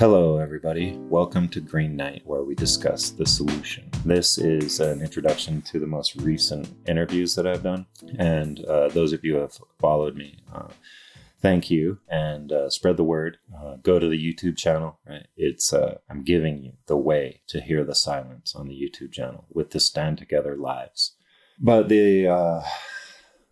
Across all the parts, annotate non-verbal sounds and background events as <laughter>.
Hello, everybody. Welcome to Green Night, where we discuss the solution. This is an introduction to the most recent interviews that I've done. And uh, those of you who have followed me, uh, thank you and uh, spread the word. Uh, go to the YouTube channel. Right, it's uh, I'm giving you the way to hear the silence on the YouTube channel with the Stand Together lives. But the uh,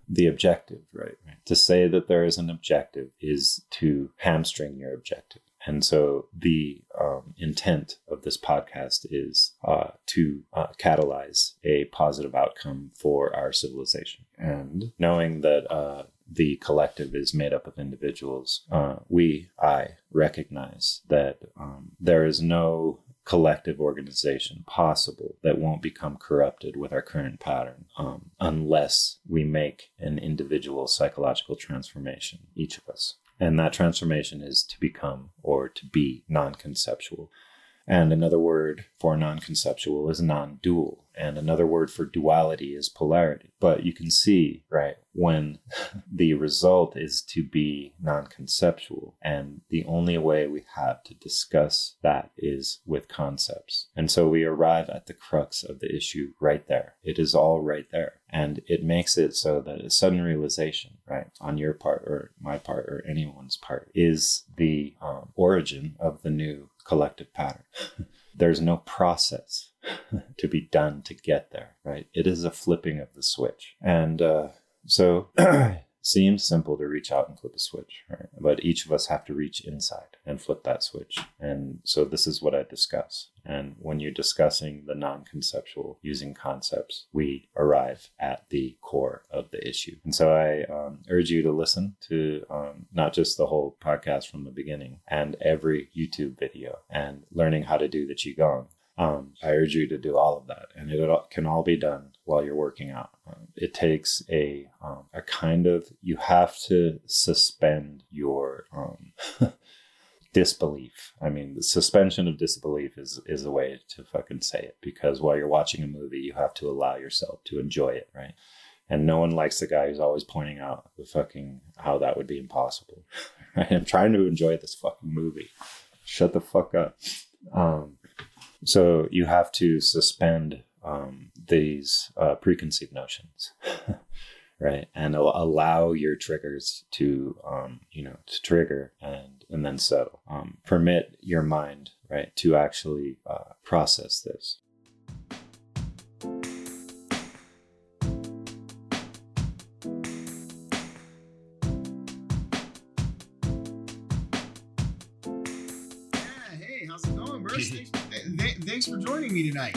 the objective, right, right, to say that there is an objective is to hamstring your objective. And so the um, intent of this podcast is uh, to uh, catalyze a positive outcome for our civilization. And knowing that uh, the collective is made up of individuals, uh, we, I, recognize that um, there is no collective organization possible that won't become corrupted with our current pattern um, unless we make an individual psychological transformation, each of us. And that transformation is to become or to be non conceptual. And another word for non conceptual is non dual. And another word for duality is polarity. But you can see, right, when <laughs> the result is to be non conceptual. And the only way we have to discuss that is with concepts. And so we arrive at the crux of the issue right there. It is all right there. And it makes it so that a sudden realization, right, on your part or my part or anyone's part, is the um, origin of the new collective pattern. There's no process to be done to get there, right? It is a flipping of the switch. And uh, so <clears throat> seems simple to reach out and flip a switch, right? But each of us have to reach inside and flip that switch. And so this is what I discuss. And when you're discussing the non conceptual using concepts, we arrive at the core of the issue. And so I um, urge you to listen to um, not just the whole podcast from the beginning and every YouTube video and learning how to do the Qigong um, I urge you to do all of that, and it can all be done while you're working out. Um, it takes a um, a kind of you have to suspend your um, <laughs> disbelief. I mean, the suspension of disbelief is is a way to fucking say it because while you're watching a movie, you have to allow yourself to enjoy it, right? And no one likes the guy who's always pointing out the fucking how that would be impossible. <laughs> I'm trying to enjoy this fucking movie. Shut the fuck up. Um, so you have to suspend um, these uh, preconceived notions, <laughs> right, and allow your triggers to, um, you know, to trigger and and then settle. Um, permit your mind, right, to actually uh, process this. Me tonight.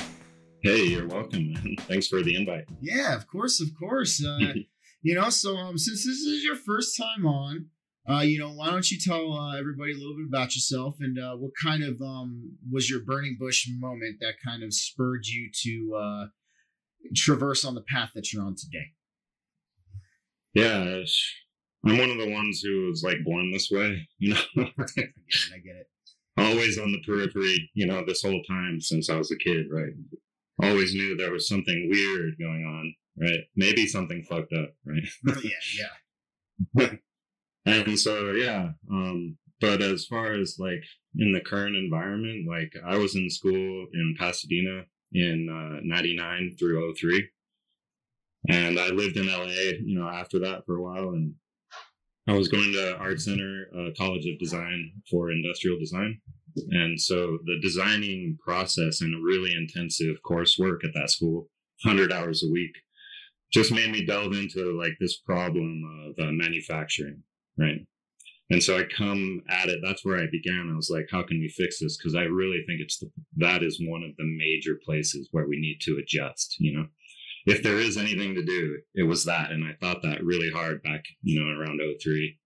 Hey, you're welcome. <laughs> Thanks for the invite. Yeah, of course, of course. Uh, <laughs> you know, so um, since this is your first time on, uh, you know, why don't you tell uh, everybody a little bit about yourself and uh, what kind of um was your burning bush moment that kind of spurred you to uh, traverse on the path that you're on today? Yeah, I'm one of the ones who was like born this way. You know, <laughs> I get it. I get it always on the periphery, you know, this whole time since I was a kid, right? Always knew there was something weird going on, right? Maybe something fucked up, right? <laughs> Oh, yeah, yeah. <laughs> and so, yeah. Um, but as far as like in the current environment, like I was in school in Pasadena in uh, 99 through 03. And I lived in LA, you know, after that for a while. And I was going to Art Center uh, College of Design for industrial design. And so the designing process and really intensive coursework at that school, 100 hours a week, just made me delve into like this problem of uh, manufacturing, right? And so I come at it. That's where I began. I was like, how can we fix this? Because I really think it's the, that is one of the major places where we need to adjust. You know, if there is anything to do, it was that. And I thought that really hard back, you know, around 03.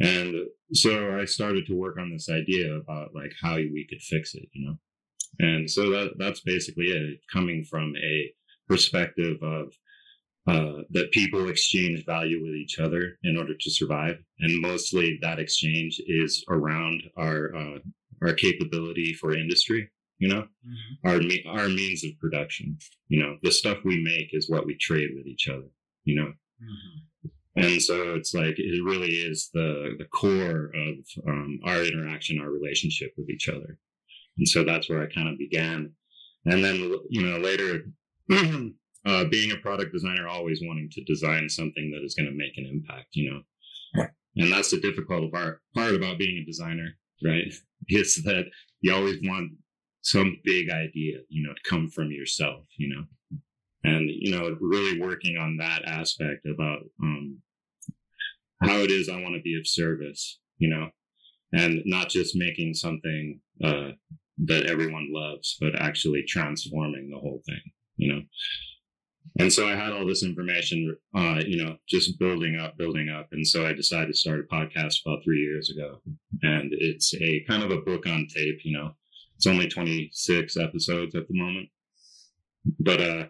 And so I started to work on this idea about like how we could fix it, you know? And so that that's basically it, coming from a perspective of uh, that people exchange value with each other in order to survive, and mostly that exchange is around our uh, our capability for industry you know mm-hmm. our me- our means of production you know the stuff we make is what we trade with each other you know mm-hmm. And so it's like it really is the the core of um, our interaction, our relationship with each other. And so that's where I kind of began. And then you know later, <clears throat> uh, being a product designer, always wanting to design something that is going to make an impact. You know, and that's the difficult part part about being a designer, right? <laughs> Is that you always want some big idea, you know, to come from yourself, you know? And you know really working on that aspect about um, how it is i want to be of service you know? And not just making something uh, that everyone loves but actually transforming the whole thing you know? And so i had all this information uh, you know just building up building up and so i decided to start a podcast about three years ago. And it's a kind of a book on tape you know it's only 26 episodes at the moment but uh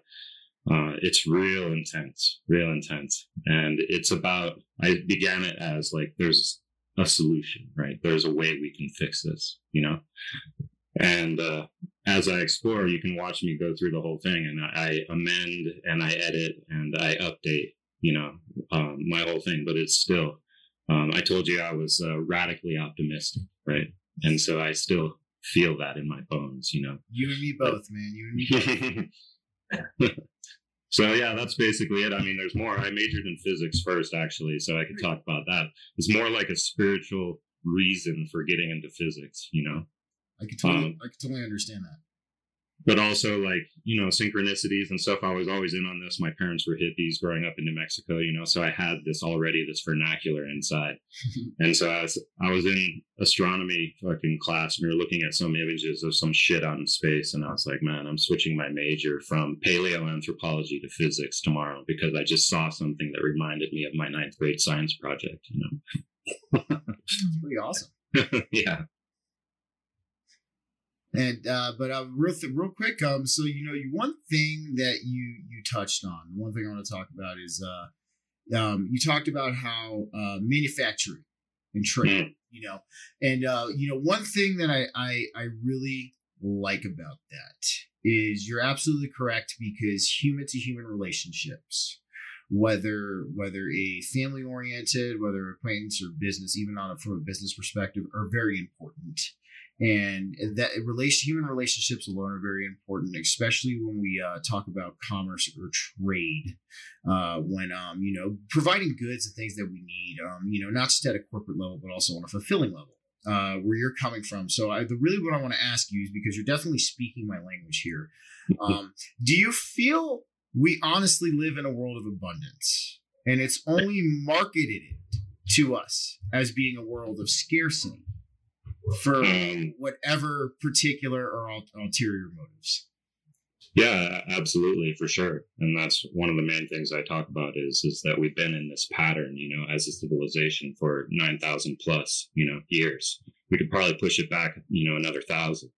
uh, it's real intense, real intense. And it's about, I began it as like, there's a solution, right? There's a way we can fix this, you know? And uh, as I explore, you can watch me go through the whole thing and I, amend and I edit and I update, you know, um, my whole thing. But it's still, um, I told you I was uh, radically optimistic, right? And so I still feel that in my bones, you know? You and me both, man. You and me both. <laughs> So yeah, that's basically it. I mean, there's more. I majored in physics first, actually, so I could talk about that. It's more like a spiritual reason for getting into physics, you know. I could totally, um, I could totally understand that but also like you know synchronicities and stuff. I was always in on this. My parents were hippies growing up in new mexico you know so i had this already this vernacular inside. <laughs> And so i was i was in astronomy fucking class and we were looking at some images of some shit out in space and i was like man i'm switching my major from paleoanthropology to physics tomorrow because i just saw something that reminded me of my ninth grade science project you know? That's pretty awesome. <laughs> Yeah and uh, but uh, real th- real quick, um, so you know, you one thing that you you touched on, one thing I want to talk about is uh, um, you talked about how uh, manufacturing and trade, mm. you know, and uh, you know, one thing that I, I I really like about that is you're absolutely correct because human to human relationships whether whether a family oriented whether acquaintance or business even on a, from a business perspective are very important and that relation human relationships alone are very important especially when we uh, talk about commerce or trade uh, when um, you know providing goods and things that we need um, you know not just at a corporate level but also on a fulfilling level uh, where you're coming from. So I, the, really what i want to ask you is because you're definitely speaking my language here um, do you feel we honestly live in a world of abundance and it's only marketed to us as being a world of scarcity for whatever particular or ulterior motives. Yeah, absolutely, for sure. And that's one of the main things I talk about is is that we've been in this pattern, you know, as a civilization for nine thousand plus, you know, years. We could probably push it back, you know, another thousand,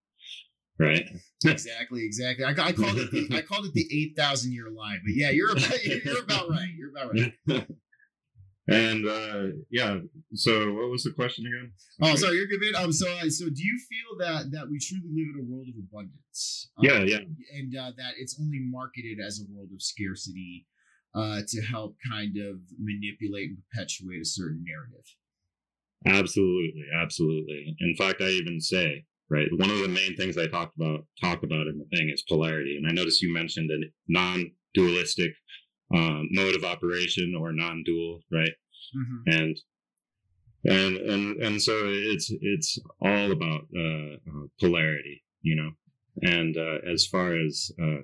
right? exactly, exactly. I, I called it the, I called it the eight thousand year line, but yeah, you're about, <laughs> you're about right. You're about right. <laughs> And uh, yeah, so what was the question again? Oh, sorry, you're good. Um, so, uh, so do you feel that that we truly live in a world of abundance? Um, yeah, yeah, and uh, that it's only marketed as a world of scarcity uh, to help kind of manipulate and perpetuate a certain narrative. Absolutely, absolutely. In fact, I even say right one of the main things I talked about talk about in the thing is polarity, and I noticed you mentioned a non-dualistic um, mode of operation or non-dual, right? Mm-hmm. And and and and so it's it's all about uh, uh, polarity, you know. And uh, as far as uh,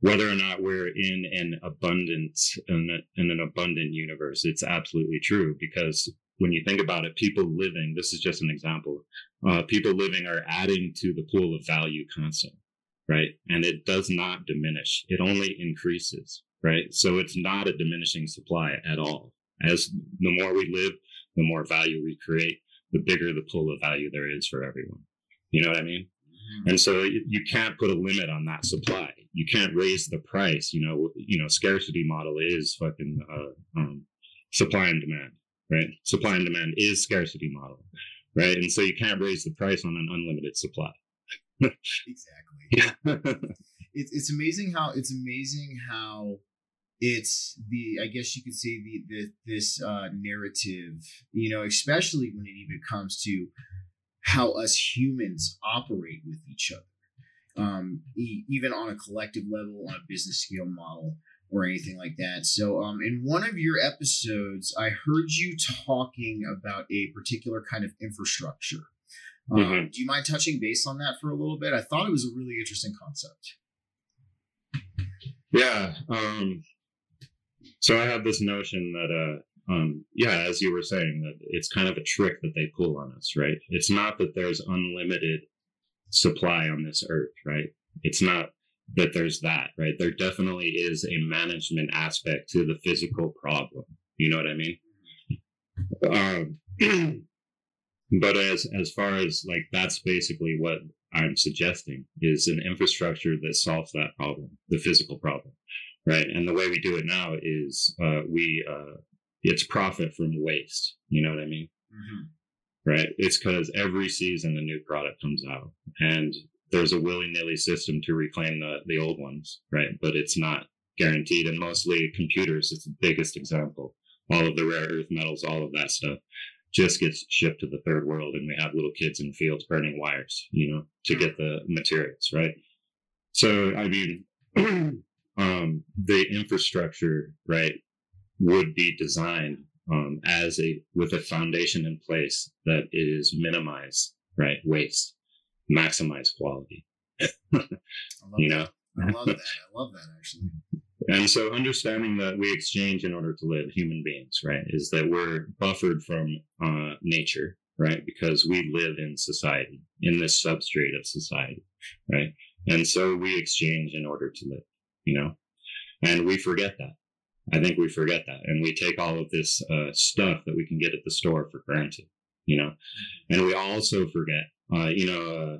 whether or not we're in an abundant in, in an abundant universe, it's absolutely true because when you think about it, people living, this is just an example, uh, people living are adding to the pool of value constantly, right? And it does not diminish; it only increases right? So it's not a diminishing supply at all. As the more we live, the more value we create, the bigger the pool of value there is for everyone. You know what I mean? Mm-hmm. And so you can't put a limit on that supply. You can't raise the price. You know, you know, scarcity model is fucking uh, um, supply and demand, right? Supply and demand is scarcity model, right? And so you can't raise the price on an unlimited supply. <laughs> exactly. Yeah. <laughs> it's it's amazing how it's amazing how it's the I guess you could say the, the this uh, narrative, you know, especially when it even comes to how us humans operate with each other, um, e- even on a collective level, on a business scale model or anything like that. So, um, in one of your episodes, I heard you talking about a particular kind of infrastructure. Um, mm-hmm. Do you mind touching base on that for a little bit? I thought it was a really interesting concept. Yeah. Um, so I have this notion that, uh, um, yeah, as you were saying, that it's kind of a trick that they pull on us, right? It's not that there's unlimited supply on this earth, right? It's not that there's that, right? There definitely is a management aspect to the physical problem. You know what I mean? Um, <clears throat> but as as far as like that's basically what I'm suggesting is an infrastructure that solves that problem, the physical problem, right? And the way we do it now is uh, we uh, it's profit from waste. You know what I mean? Mm-hmm. Right? It's because every season a new product comes out, and there's a willy nilly system to reclaim the the old ones, right? But it's not guaranteed, and mostly computers. It's the biggest example. All of the rare earth metals, all of that stuff just gets shipped to the third world and we have little kids in fields burning wires, you know, to get the materials, right? So, I mean, <clears throat> um, the infrastructure, right, would be designed um, as a with a foundation in place that is minimize right waste, maximize quality. <laughs> you know, I love that. I love that actually. And so understanding that we exchange in order to live human beings, right, is that we're buffered from uh, nature, right, because we live in society, in this substrate of society, right? And so we exchange in order to live, you know, and we forget that. I think we forget that. And we take all of this uh, stuff that we can get at the store for granted, you know, and we also forget, uh, you know, uh,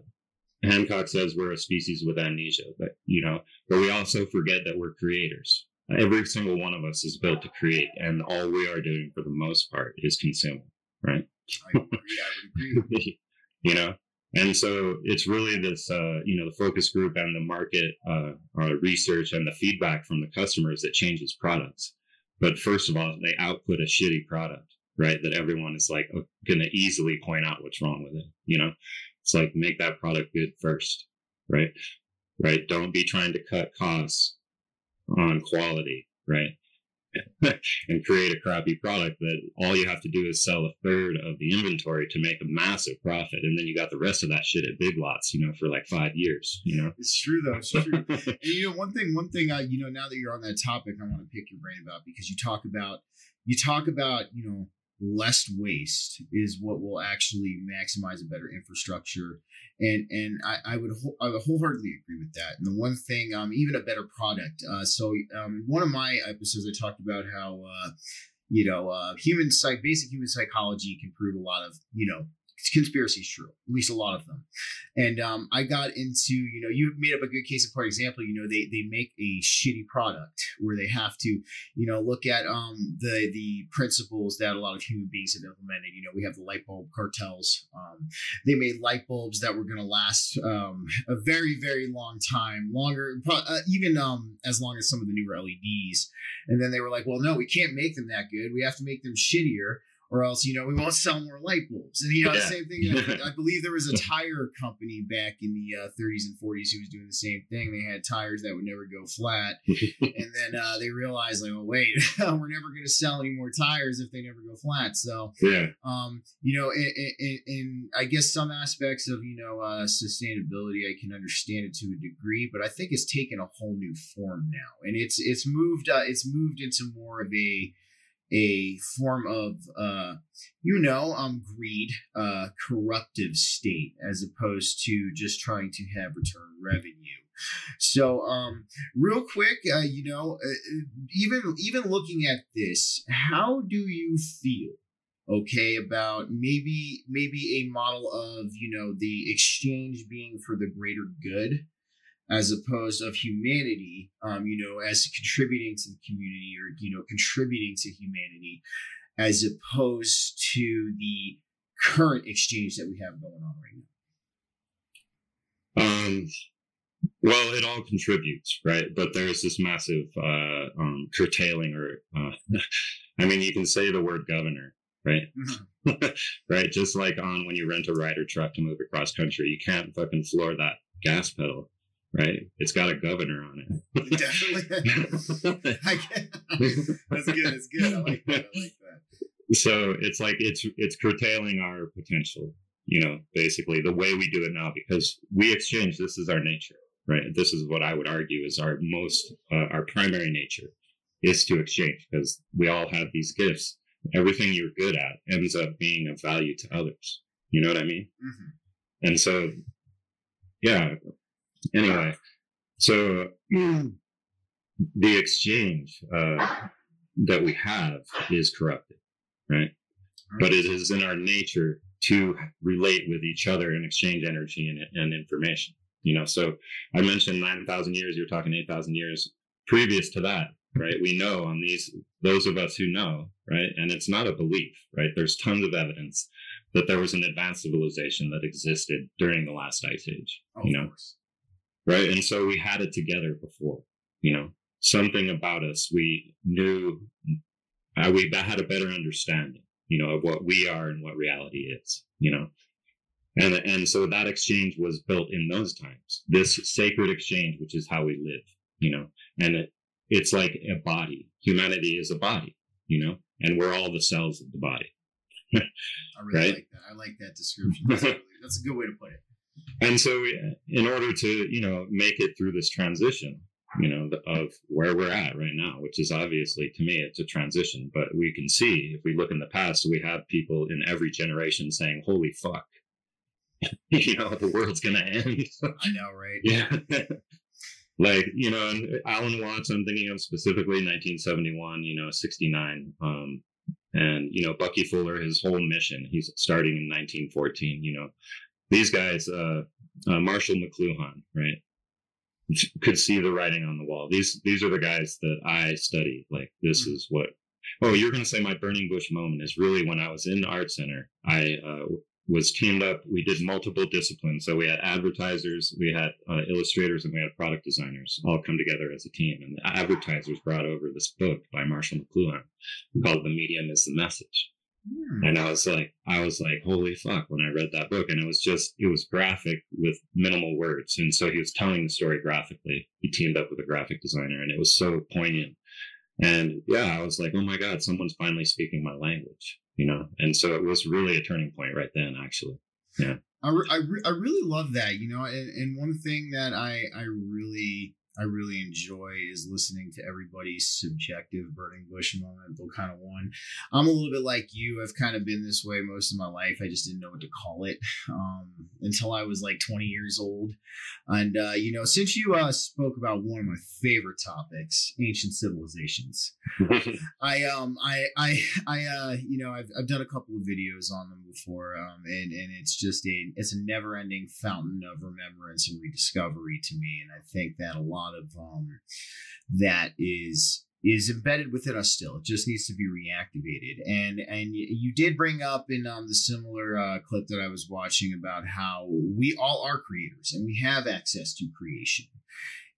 Hancock says we're a species with amnesia, but you know, but we also forget that we're creators. Every single one of us is built to create, and all we are doing for the most part is consuming, right? I agree. I would agree. <laughs> you know, and so it's really this, uh, you know, the focus group and the market uh, uh, research and the feedback from the customers that changes products. But first of all, they output a shitty product, right? That everyone is like going to easily point out what's wrong with it, you know? It's like make that product good first, right? Right. Don't be trying to cut costs on quality, right? <laughs> and create a crappy product that all you have to do is sell a third of the inventory to make a massive profit. And then you got the rest of that shit at big lots, you know, for like five years, you know? It's true though. It's true. <laughs> and you know, one thing, one thing I, you know, now that you're on that topic, I want to pick your brain about because you talk about, you talk about, you know, less waste is what will actually maximize a better infrastructure and and I, I would I would wholeheartedly agree with that. And the one thing, um, even a better product. Uh, so um, one of my episodes, I talked about how uh, you know uh, human psych, basic human psychology can prove a lot of you know conspiracy is true, at least a lot of them. And um, I got into, you know, you made up a good case of part example. You know, they they make a shitty product where they have to, you know, look at um the the principles that a lot of human beings have implemented. You know, we have the light bulb cartels. Um, they made light bulbs that were going to last um, a very very long time, longer, uh, even um as long as some of the newer LEDs. And then they were like, well, no, we can't make them that good. We have to make them shittier or else you know we won't sell more light bulbs. And you know yeah. the same thing. I, <laughs> I, believe there was a tire company back in the uh, 30s and 40s who was doing the same thing. They had tires that would never go flat, <laughs> and then uh, they realized like, well, wait, <laughs> we're never going to sell any more tires if they never go flat. So yeah, um, you know, in, in, in, I guess some aspects of you know uh, sustainability, I can understand it to a degree, but I think it's taken a whole new form now, and it's it's moved uh, it's moved into more of a a form of uh, you know um greed uh corruptive state as opposed to just trying to have return revenue. So um real quick uh, you know uh, uh, even even looking at this how do you feel okay about maybe maybe a model of you know the exchange being for the greater good as opposed of humanity, um, you know, as contributing to the community or, you know, contributing to humanity as opposed to the current exchange that we have going on right now? Um, Well, it all contributes, right? But there's this massive uh, um, curtailing, or uh, <laughs> I mean, you can say the word governor, right? Mm-hmm. <laughs> right, just like on when you rent a Ryder truck to move across country, you can't fucking floor that gas pedal, right? It's got a governor on it. <laughs> Definitely. <laughs> That's good. That's good. I like that. I like that. So it's like it's it's curtailing our potential, you know, basically the way we do it now because we exchange. This is our nature right? This is what I would argue is our most, uh, our primary nature is to exchange because we all have these gifts. Everything you're good at ends up being of value to others. You know what I mean? Mm-hmm. And so, yeah. Anyway, so the exchange uh, that we have is corrupted, right? But it is in our nature to relate with each other and exchange energy and, and information you know? So i mentioned 9000 years you're talking 8000 years previous to that right? We know on these those of us who know right? And it's not a belief right? There's tons of evidence that there was an advanced civilization that existed during the last ice age oh, you know right and so we had it together before you know something about us we knew uh, we had a better understanding you know of what we are and what reality is you know and, and so that exchange was built in those times, this sacred exchange, which is how we live, you know, and it, it's like a body. Humanity is a body, you know, and we're all the cells of the body. <laughs> I really right? like that. I like that description. That's, really, that's a good way to put it. And so, in order to, you know, make it through this transition, you know, of where we're at right now, which is obviously to me, it's a transition, but we can see if we look in the past, we have people in every generation saying, holy fuck, <laughs> you know, the world's gonna end. <laughs> I know, right? Yeah. <laughs> like, you know, Alan Watts, I'm thinking of specifically 1971, you know, 69. Um, and, you know, Bucky Fuller, his whole mission, he's starting in 1914, you know, these guys, uh, uh, Marshall McLuhan, right? Could see the writing on the wall. These, these are the guys that I study. Like, this mm-hmm. is what Oh, you're going to say my burning bush moment is really when I was in the art center. I uh, was teamed up. We did multiple disciplines. So we had advertisers, we had uh, illustrators, and we had product designers all come together as a team. And the advertisers brought over this book by Marshall McLuhan called "The Medium Is the Message." Hmm. And I was like, I was like, holy fuck, when I read that book. And it was just, it was graphic with minimal words. And so he was telling the story graphically. He teamed up with a graphic designer and it was so poignant. And yeah, I was like, oh my God, someone's finally speaking my language you know and so it was really a turning point right then actually yeah i, re- I, re- I really love that you know and, and one thing that i i really I really enjoy is listening to everybody's subjective burning bush moment. They'll kind of one. I'm a little bit like you. I've kind of been this way most of my life. I just didn't know what to call it um, until I was like 20 years old. And uh, you know, since you uh, spoke about one of my favorite topics, ancient civilizations, <laughs> I um I I I uh you know I've I've done a couple of videos on them before, um, and and it's just a it's a never ending fountain of remembrance and rediscovery to me, and I think that a lot lot of um, that is is embedded within us still. It just needs to be reactivated. And and you did bring up in um, the similar uh, clip that I was watching about how we all are creators and we have access to creation.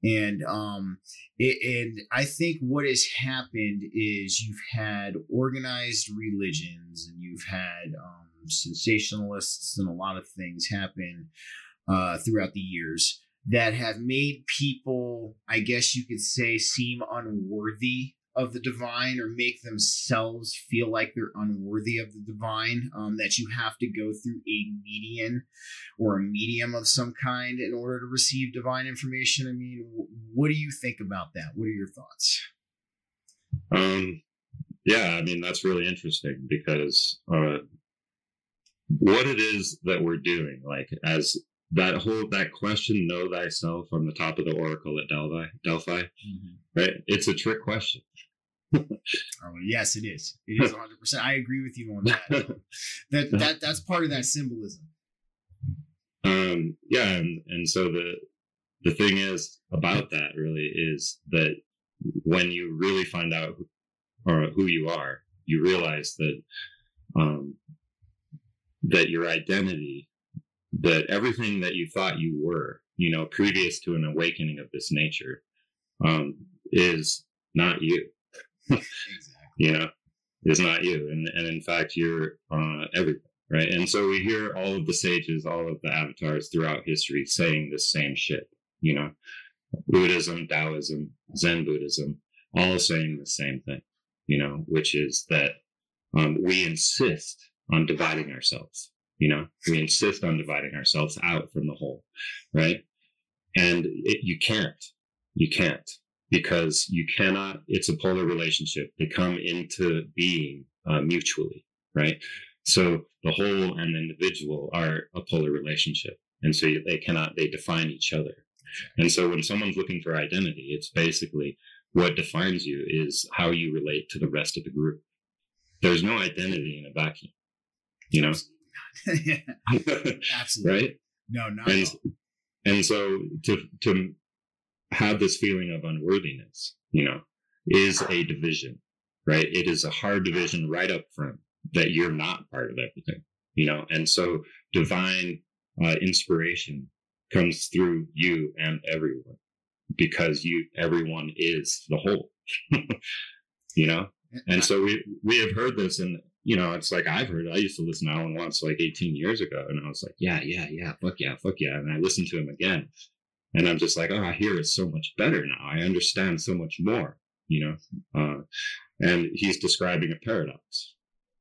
And um, it, and I think what has happened is you've had organized religions and you've had um, sensationalists and a lot of things happen uh, throughout the years that have made people, I guess you could say, seem unworthy of the divine or make themselves feel like they're unworthy of the divine, um, that you have to go through a median or a medium of some kind in order to receive divine information. I mean, what do you think about that? What are your thoughts? Um, yeah, I mean, that's really interesting because uh, what it is that we're doing, like as that whole that question know thyself from the top of the oracle at delphi delphi mm-hmm. right? It's a trick question. <laughs> Oh, yes it is. It is 100% i agree with you on that. <laughs> That that that's part of that symbolism. Um yeah and and so the the thing is about that really is that when you really find out who, or who you are you realize that um that your identity that everything that you thought you were, you know, previous to an awakening of this nature, um, is not you. exactly. <laughs> You know, is not you, and and in fact, you're uh, everything, right? And so we hear all of the sages, all of the avatars throughout history saying the same shit. You know, Buddhism, Taoism, Zen Buddhism, all saying the same thing. You know, which is that um, we insist on dividing ourselves. You know, we insist on dividing ourselves out from the whole, right? And it, you can't, you can't because you cannot, it's a polar relationship. They come into being uh, mutually, right? So the whole and the individual are a polar relationship. And so they cannot, they define each other. And so when someone's looking for identity, it's basically what defines you is how you relate to the rest of the group. There's no identity in a vacuum, you know? <laughs> <laughs> Absolutely. right? No, not And, and so to, to have this feeling of unworthiness, you know, is a division, right? It is a hard division right up front that you're not part of everything, you know? And so divine uh, inspiration comes through you and everyone because you, everyone is the whole, <laughs> you know? And so we we have heard this, and you know, it's like I've heard. I used to listen to Alan Watts like 18 years ago, and I was like, yeah, yeah, yeah, fuck yeah, fuck yeah. And I listened to him again, and I'm just like, oh, I hear it so much better now. I understand so much more, you know. Uh, and he's describing a paradox,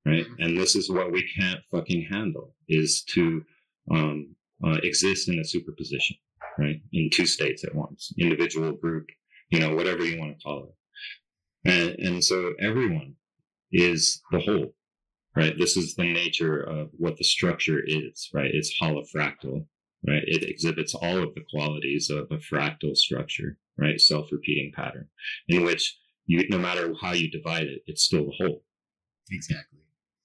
right? And this is what we can't fucking handle: is to um, uh, exist in a superposition, right? In two states at once, individual, group, you know, whatever you want to call it. And, and so everyone is the whole, right? This is the nature of what the structure is, right? It's holofractal, right? It exhibits all of the qualities of a fractal structure, right? Self-repeating pattern in which you, no matter how you divide it, it's still the whole. Exactly.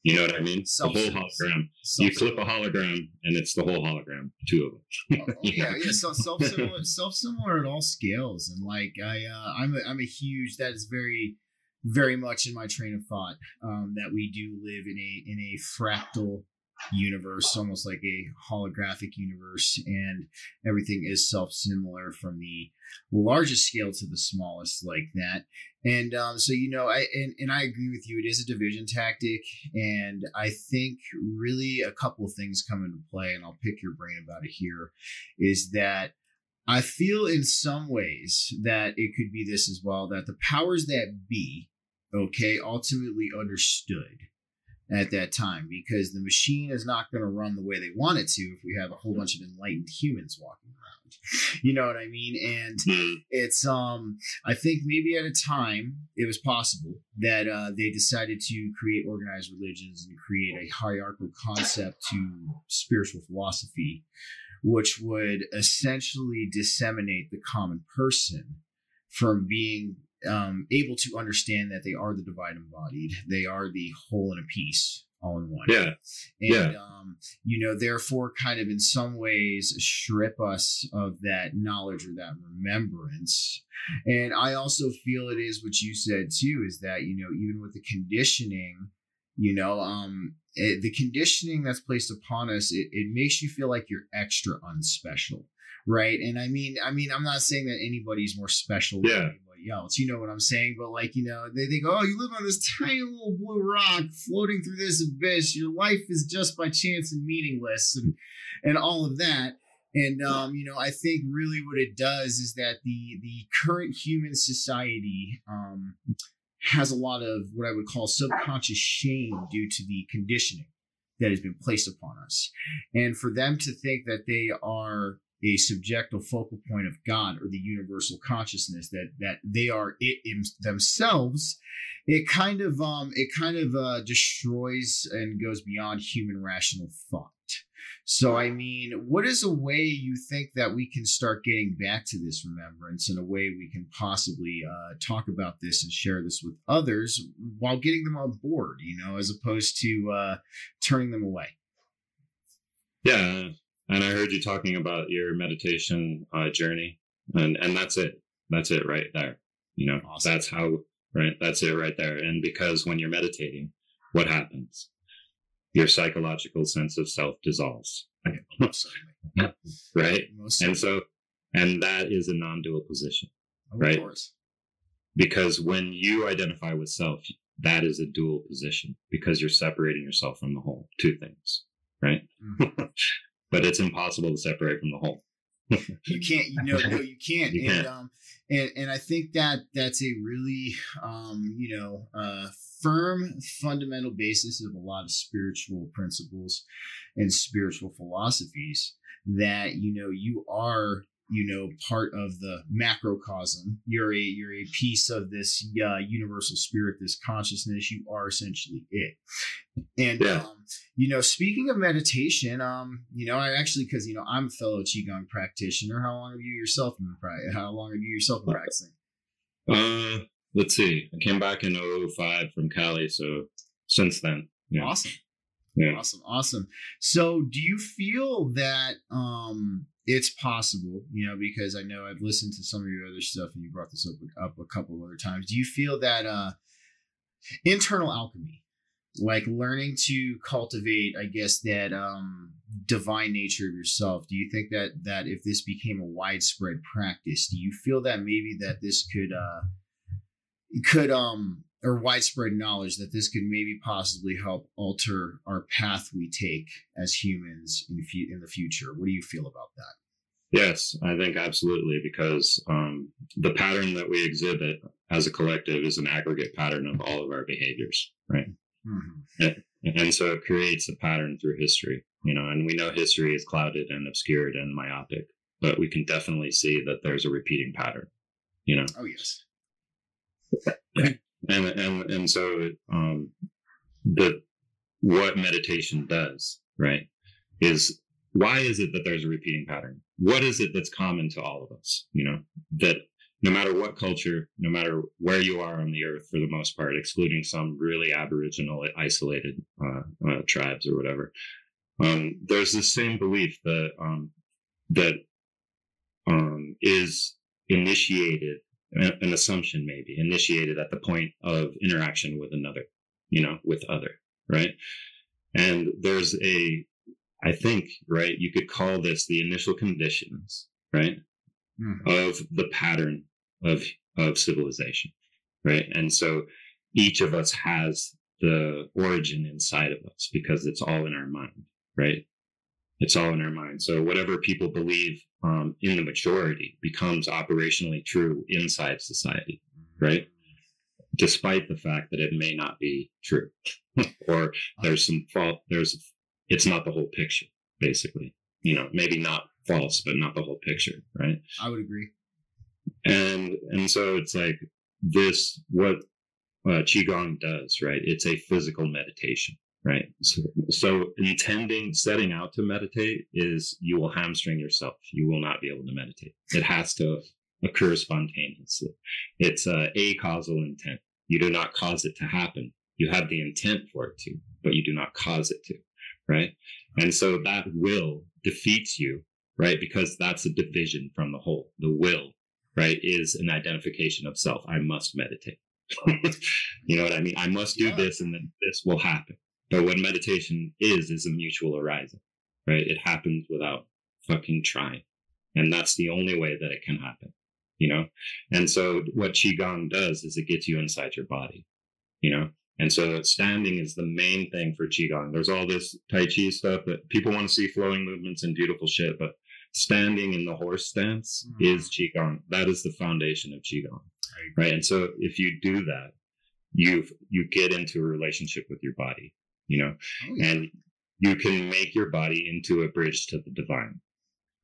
You know what I mean? The whole hologram. Self- You clip a hologram and it's the whole hologram, two of them. <laughs> Yeah, yeah. So self similar, self similar at all scales, and like I, uh, I'm, a, I'm a huge. That is very, very much in my train of thought. Um, that we do live in a in a fractal universe, almost like a holographic universe, and everything is self similar from the largest scale to the smallest, like that. And um, so you know, I and, and I agree with you. It is a division tactic, and I think really a couple of things come into play, and I'll pick your brain about it here. Is that I feel in some ways that it could be this as well that the powers that be, okay, ultimately understood at that time because the machine is not going to run the way they want it to if we have a whole bunch of enlightened humans walking around. <laughs> You know what I mean? And it's um I think maybe at a time it was possible that uh, they decided to create organized religions and create a hierarchical concept to spiritual philosophy, which would essentially disseminate the common person from being um, able to understand that they are the divine embodied, they are the whole and a piece, all in one. Yeah. And, um, you know, therefore, kind of in some ways strip us of that knowledge or that remembrance. And I also feel it is what you said too is that, you know, even with the conditioning, you know, um, it, the conditioning that's placed upon us, it, it makes you feel like you're extra unspecial. Right. And I mean, I mean, I'm not saying that anybody's more special Yeah. Anybody else. You know what I'm saying? But like, you know, they think, oh, you live on this tiny little blue rock floating through this abyss. Your life is just by chance and meaningless and and all of that. And um, you know, I think really what it does is that the the current human society um has a lot of what I would call subconscious shame due to the conditioning that has been placed upon us. And for them to think that they are a subjective focal point of God or the universal consciousness that that they are it in themselves, it kind of um it kind of uh, destroys and goes beyond human rational thought. So I mean, what is a way you think that we can start getting back to this remembrance in a way we can possibly uh, talk about this and share this with others while getting them on board, you know, as opposed to uh, turning them away? Yeah, and I heard you talking about your meditation uh, journey, and and that's it. That's it right there. You know, Awesome. that's how right. That's it right there. And because when you're meditating, what happens? your psychological sense of self dissolves. <laughs> right? And so, and that is a non dual position, of right? Course. Because when you identify with self, that is a dual position because you're separating yourself from the whole. Two things, right? Mm-hmm. <laughs> but it's impossible to separate from the whole. <laughs> you can't, you know, no, you can't. <laughs> You and, can't. um, and, and I think that that's a really, um, you know, uh, firm fundamental basis of a lot of spiritual principles and spiritual philosophies that, you know, you are you know part of the macrocosm. You're a you're a piece of this uh, universal spirit this consciousness. You are essentially it. And yeah. um, you know speaking of meditation um you know i actually because you know i'm a fellow qigong practitioner. How long have you yourself been how long have you yourself been practicing? <laughs> Uh let's see. I came back in 05 from cali so since then yeah. awesome yeah. Awesome, awesome. So, do you feel that um it's possible, you know, because I know I've listened to some of your other stuff and you brought this up, up a couple other times. Do you feel that uh, internal alchemy, like learning to cultivate, I guess, that um, divine nature of yourself, do you think that that if this became a widespread practice, do you feel that maybe that this could uh, could um or widespread knowledge that this could maybe possibly help alter our path we take as humans in, in the future. What do you feel about that? Yes, I think absolutely, because um, the pattern that we exhibit as a collective is an aggregate pattern of all of our behaviors, right? Mm-hmm. And, and so it creates a pattern through history, you know, and we know history is clouded and obscured and myopic, but we can definitely see that there's a repeating pattern, you know? Oh, yes and and and so um, the what meditation does right is why is it that there's a repeating pattern? What is it that's common to all of us you know that no matter what culture no matter where you are on the earth for the most part excluding some really aboriginal isolated uh, uh, tribes or whatever um, there's this same belief that um, that um, is initiated an assumption maybe initiated at the point of interaction with another, you know, with other, right? And there's a, I think, right, you could call this the initial conditions, right, mm-hmm. of the pattern of of civilization, right? And so each of us has the origin inside of us because it's all in our mind, right? It's all in our mind. So whatever people believe um, in the majority becomes operationally true inside society, right? Despite the fact that it may not be true, <laughs> or there's some fault. There's it's not the whole picture, basically. You know, maybe not false, but not the whole picture, right? I would agree. And and so it's like this what uh, qigong does, right? It's a physical meditation right? So, so intending, setting out to meditate is you will hamstring yourself. You will not be able to meditate. It has to occur spontaneously. It's a, a causal intent. You do not cause it to happen. You have the intent for it to, but you do not cause it to, right? And so that will defeats you, right? Because that's a division from the whole. The will, right, is an identification of self. I must meditate. <laughs> you know what I mean? I must do yeah. this and then this will happen. But what meditation is, is a mutual arising, right? It happens without fucking trying. And that's the only way that it can happen, you know? And so what Qigong does is it gets you inside your body, you know? And so standing is the main thing for Qigong. There's all this Tai Chi stuff that people want to see flowing movements and beautiful shit, but standing in the horse stance mm-hmm. is Qigong. That is the foundation of Qigong. Right. And so if you do that, you you get into a relationship with your body you know, oh, yeah. and you can make your body into a bridge to the divine.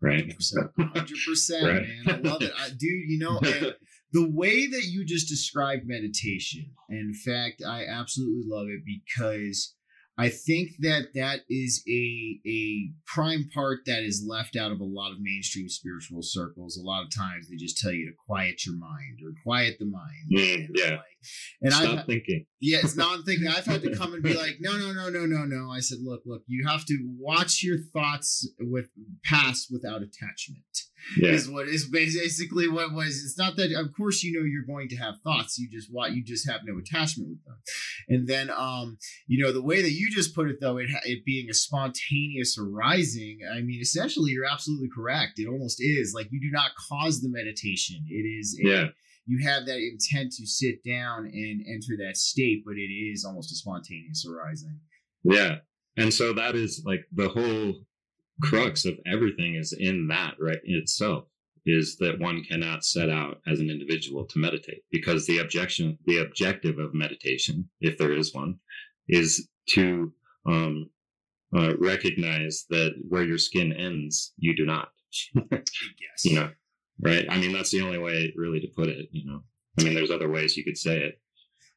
Right. 100%, 100% <laughs> right? man. I love it. I, dude, you know, <laughs> the way that you just described meditation, in fact, I absolutely love it because I think that that is a a prime part that is left out of a lot of mainstream spiritual circles. A lot of times they just tell you to quiet your mind or quiet the mind. Mm, yeah. Like, and I've, thinking. Yeah, it's not thinking. I've had to come and be <laughs> like, no, no, no, no, no, no. I said, look, look, you have to watch your thoughts with pass without attachment. Yeah. is what is basically what was. It's not that, of course, you know you're going to have thoughts. You just want you just have no attachment with them. And then, um, you know, the way that you just put it, though, it it being a spontaneous arising. I mean, essentially, you're absolutely correct. It almost is like you do not cause the meditation. It is. A, yeah you have that intent to sit down and enter that state, but it is almost a spontaneous arising. Yeah. And so that is like the whole crux of everything is in that right in itself is that one cannot set out as an individual to meditate because the objection the objective of meditation if there is one is to um, uh, recognize that where your skin ends you do not. <laughs> Yes. you know right? I mean that's the only way really to put it you know? I mean there's other ways you could say it.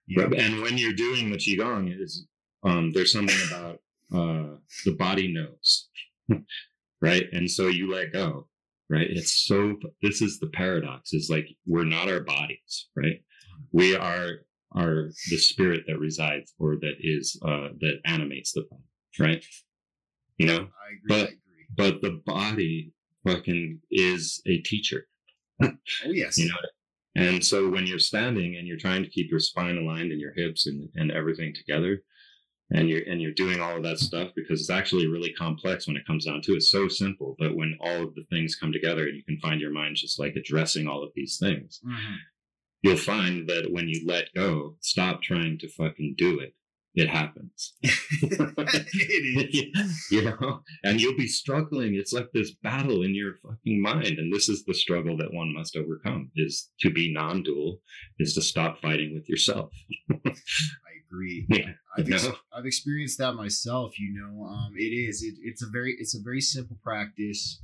Yep. and when you're doing the qigong is um, there's something about uh, the body knows <laughs> right? And so you let go, right? It's so, this is the paradox is like, we're not our bodies, right? We are, are the spirit that resides or that is, uh, that animates the body, right? You know, I agree, but, I agree. but the body fucking is a teacher. oh, yes. <laughs> You know, and so when you're standing and you're trying to keep your spine aligned and your hips and, and everything together, and you're and you're doing all of that stuff because it's actually really complex when it comes down to it. It's so simple, but when all of the things come together and you can find your mind just like addressing all of these things, mm-hmm. you'll find that when you let go, stop trying to fucking do it, it happens. <laughs> it is. <laughs> you know, and you'll be struggling. It's like this battle in your fucking mind. And this is the struggle that one must overcome is to be non-dual, is to stop fighting with yourself. <laughs> Agree. Yeah. I've, ex- <laughs> I've experienced that myself, you know. Um, it is. It, it's a very it's a very simple practice.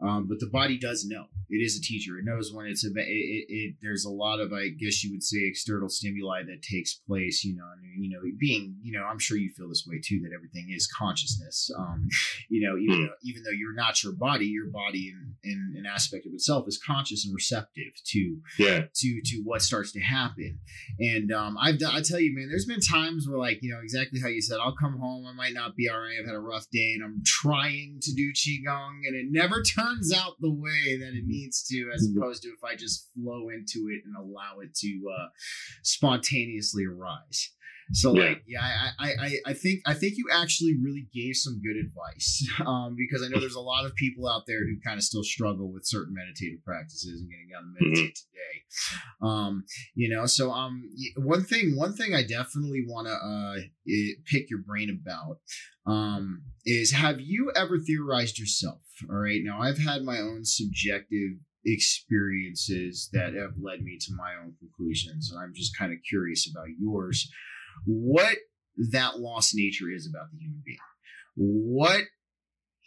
Um, but the body does know. It is a teacher. It knows when it's a. It, it, it, there's a lot of, I guess you would say, external stimuli that takes place. You know, and you know, being, you know, I'm sure you feel this way too. That everything is consciousness. Um, <laughs> you know, even though, even though you're not your body, your body in, in an aspect of itself is conscious and receptive to yeah to to what starts to happen. And um, I've done. I tell you, man, there's been times where like you know exactly how you said. I'll come home. I might not be all right. I've had a rough day, and I'm trying to do qigong, and it never turns out the way that it needs to, as mm-hmm. opposed to if I just flow into it and allow it to uh, spontaneously arise. So yeah. like yeah, I, I I think I think you actually really gave some good advice <laughs> um, because I know there's a lot of people out there who kind of still struggle with certain meditative practices and getting out to meditate mm-hmm. today. Um, you know, so um, one thing one thing I definitely want to uh, pick your brain about um, is have you ever theorized yourself? All right, now I've had my own subjective experiences that have led me to my own conclusions, and I'm just kind of curious about yours what that lost nature is about the human being. What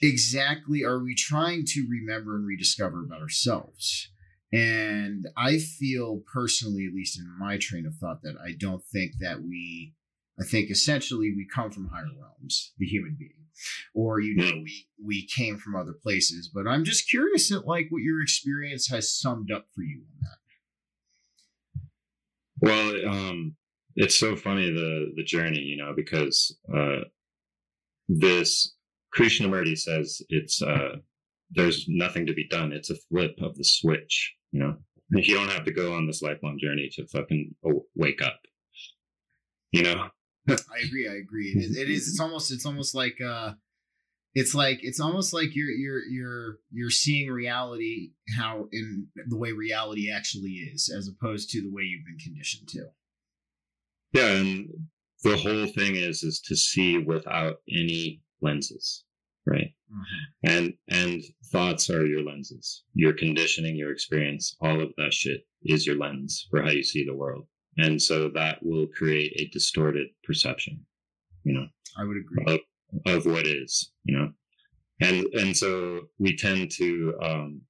exactly are we trying to remember and rediscover about ourselves? And I feel personally, at least in my train of thought, that I don't think that we, I think essentially we come from higher realms, the human being, or you know, we we came from other places. But I'm just curious at like what your experience has summed up for you on that. Well, um, it's so funny the the journey, you know, because uh, this Krishnamurti says it's uh, there's nothing to be done. It's a flip of the switch, you know. You don't have to go on this lifelong journey to fucking wake up, you know. <laughs> I agree. I agree. It is, it is. It's almost. It's almost like. uh it's like it's almost like you're you're you're you're seeing reality how in the way reality actually is as opposed to the way you've been conditioned to yeah, and the whole thing is is to see without any lenses, right? Mm-hmm. And and thoughts are your lenses. Your conditioning, your experience, all of that shit is your lens for how you see the world. And so that will create a distorted perception, you know. I would agree. Of, of what is, you know. And and so we tend to um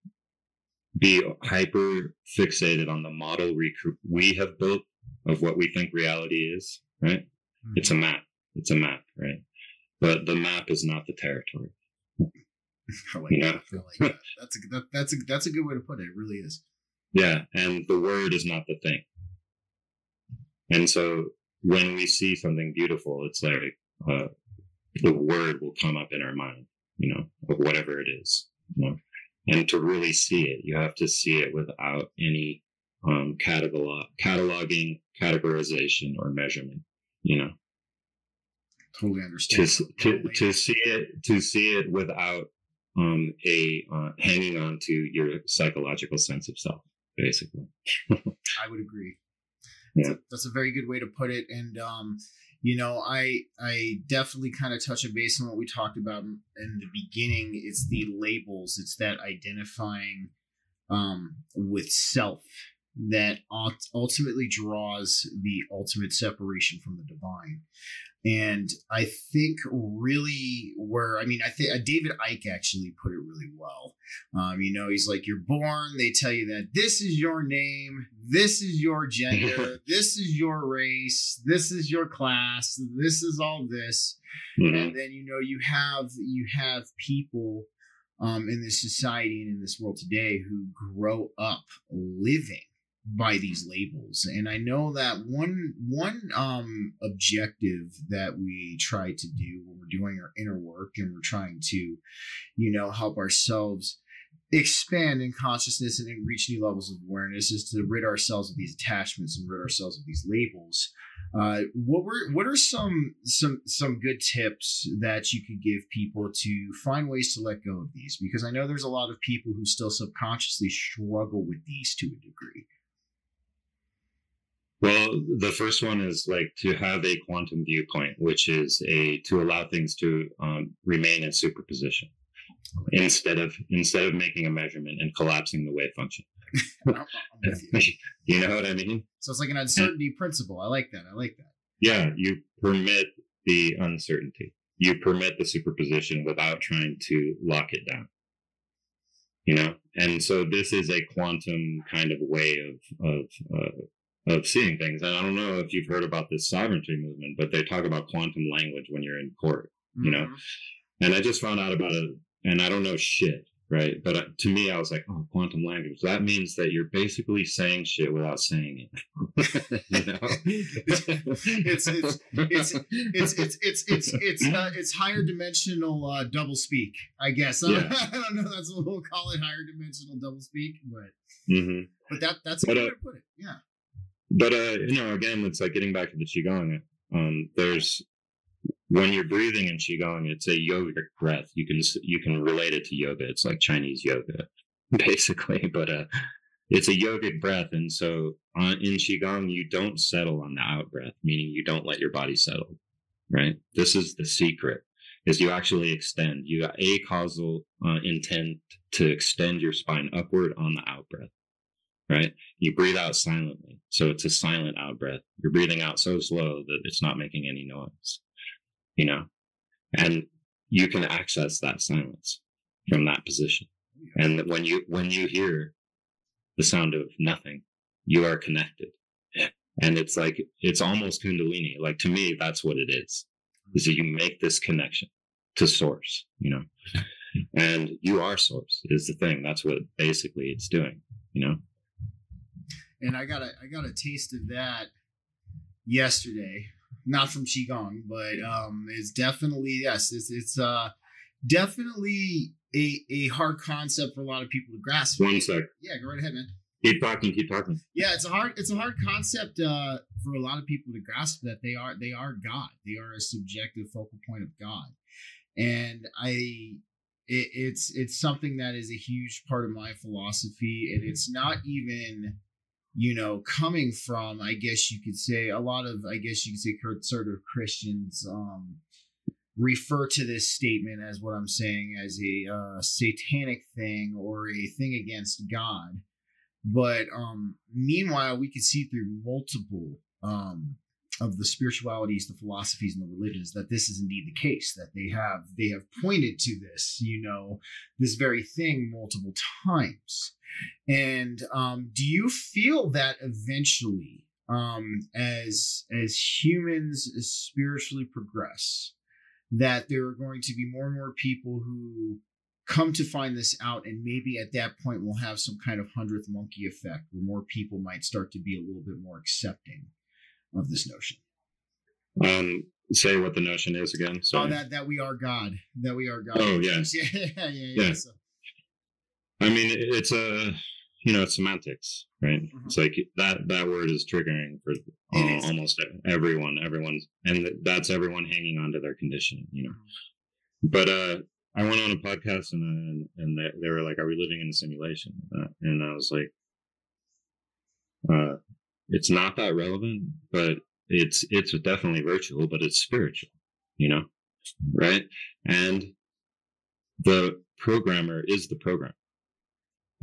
be hyper fixated on the model we, we have built of what we think reality is, right? Mm-hmm. It's a map. It's a map, right? But the map is not the territory. <laughs> I like, yeah. that. I like that. That's a that, that's a that's a good way to put it. It really is. Yeah, and the word is not the thing. And so when we see something beautiful, it's like uh, the word will come up in our mind, you know, of whatever it is. You know? And to really see it, you have to see it without any um, catalog, cataloging, categorization, or measurement. You know, totally understand. To, to, to see it, to see it without um, a uh, hanging on to your psychological sense of self, basically. <laughs> I would agree. Yeah. That's a, that's a, very good way to put it. And um, you know, I I definitely kind of touch a base on what we talked about in the beginning. It's the labels. It's that identifying um, with self that ultimately draws the ultimate separation from the divine. And I think really where I mean I think David Icke actually put it really well. Um, you know, he's like you're born. They tell you that this is your name, this is your gender, <laughs> this is your race, this is your class, this is all this, mm-hmm. and then you know you have you have people um, in this society and in this world today who grow up living by these labels. And i know that one one um objective that we try to do when we're doing our inner work and we're trying to you know help ourselves expand in consciousness and reach new levels of awareness is to rid ourselves of these attachments and rid ourselves of these labels. Uh, what were what are some some some good tips that you could give people to find ways to let go of these? Because i know there's a lot of people who still subconsciously struggle with these to a degree well, the first one is like to have a quantum viewpoint, which is a to allow things to um, remain in superposition instead of instead of making a measurement and collapsing the wave function. <laughs> you. <laughs> you know what I mean? So it's like an uncertainty and, principle. I like that. I like that. Yeah, you permit the uncertainty. You permit the superposition without trying to lock it down. You know, and so this is a quantum kind of way of of uh, of seeing things. And I don't know if you've heard about this sovereignty movement, but they talk about quantum language when you're in court, mm-hmm. you know? Mm-hmm. And I just found out about it and I don't know shit, right? But uh, to me, I was like, oh, quantum language. That means that you're basically saying shit without saying it. <laughs> you know? it's, it's, it's, it's, it's, it's, it's, it's, uh, it's higher dimensional uh, double speak, I guess. <laughs> Yeah. I don't know. That's what we'll call it higher dimensional double speak, but, mm-hmm. but that, that's a good way to put it. Yeah but uh, you know, again, it's like getting back to the qigong. Um, there's when you're breathing in qigong, it's a yogic breath. You can you can relate it to yoga. It's like Chinese yoga, <laughs> basically. But uh, it's a yogic breath, and so on, in qigong, you don't settle on the out breath, meaning you don't let your body settle. Right. This is the secret: is you actually extend. You got a causal uh, intent to extend your spine upward on the out breath right? You breathe out silently. So it's a silent out breath. You're breathing out so slow that it's not making any noise, you know? And you can access that silence from that position. And when you, when you hear the sound of nothing, you are connected. And it's like, it's almost Kundalini. Like to me, that's what it is, is that you make this connection to source, you know? <laughs> And you are source is the thing. That's what basically it's doing, you know? And I got a I got a taste of that yesterday. Not from qigong, but um, it's definitely yes, it's it's uh definitely a a hard concept for a lot of people to grasp. One sec. Yeah, go right ahead, man. Keep talking. Keep talking. Yeah, it's a hard it's a hard concept uh, for a lot of people to grasp that they are they are God. They are a subjective focal point of God, and I it, it's it's something that is a huge part of my philosophy, and it's not even you know, coming from, I guess you could say, a lot of, I guess you could say, conservative Christians um, refer to this statement as what I'm saying as a uh, satanic thing or a thing against God. But um, meanwhile, we can see through multiple um, of the spiritualities, the philosophies, and the religions that this is indeed the case. That they have they have pointed to this, you know, this very thing multiple times. And um, do you feel that eventually, um, as as humans spiritually progress, that there are going to be more and more people who come to find this out, and maybe at that point we'll have some kind of hundredth monkey effect, where more people might start to be a little bit more accepting of this notion. Um, say what the notion is again. So oh, that that we are God, that we are God. Oh <laughs> yeah, yeah, yeah, yeah. yeah. yeah. So, I mean, it's a you know, it's semantics, right? Mm-hmm. It's like that that word is triggering for uh, almost everyone. Everyone's and that's everyone hanging on to their conditioning, you know. Mm-hmm. But uh, I went on a podcast and and they, they were like, "Are we living in a simulation?" Uh, and I was like, uh, "It's not that relevant, but it's it's definitely virtual, but it's spiritual, you know, right?" And the programmer is the program,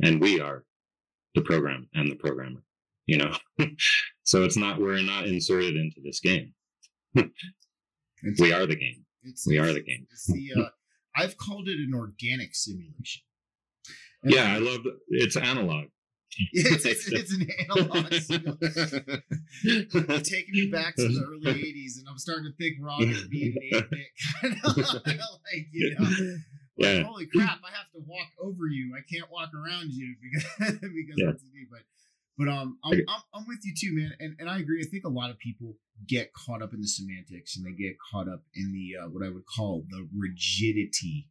and we are the program and the programmer, you know? <laughs> so it's not, we're not inserted into this game. we are the game. It's, we are the game. The, uh, I've called it an organic simulation. And yeah, I love it's analog. <laughs> it's, it's, it's, an analog. Taking me back to the early '80s, and I'm starting to think Rob would be an 8 bit kind of <laughs> like you know yeah. holy crap, I have to walk over you. I can't walk around you <laughs> because because yeah. that's me. But but um, I'm, I'm, I'm with you too, man. And and I agree. I think a lot of people get caught up in the semantics and they get caught up in the uh, what I would call the rigidity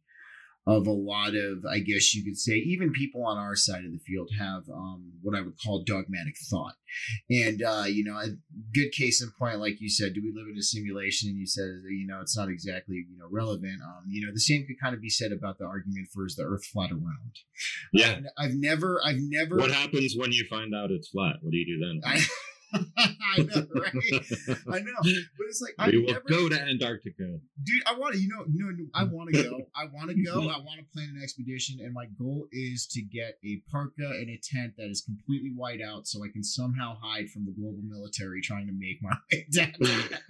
of a lot of, I guess you could say, even people on our side of the field have um, what I would call dogmatic thought. And, uh, you know, a good case in point, like you said, do we live in a simulation? And you said, you know, it's not exactly, you know, relevant. Um, you know, the same could kind of be said about the argument for is the earth flat around? Yeah. I've never, I've never. What happens when you find out it's flat? What do you do then? I, <laughs> I know, right? I know, but it's like we I will never, go to Antarctica, dude. I want to, you know, no, no I want to go. I want to go. <laughs> I want to plan an expedition, and my goal is to get a parka and a tent that is completely white out, so I can somehow hide from the global military trying to make my way <laughs> down.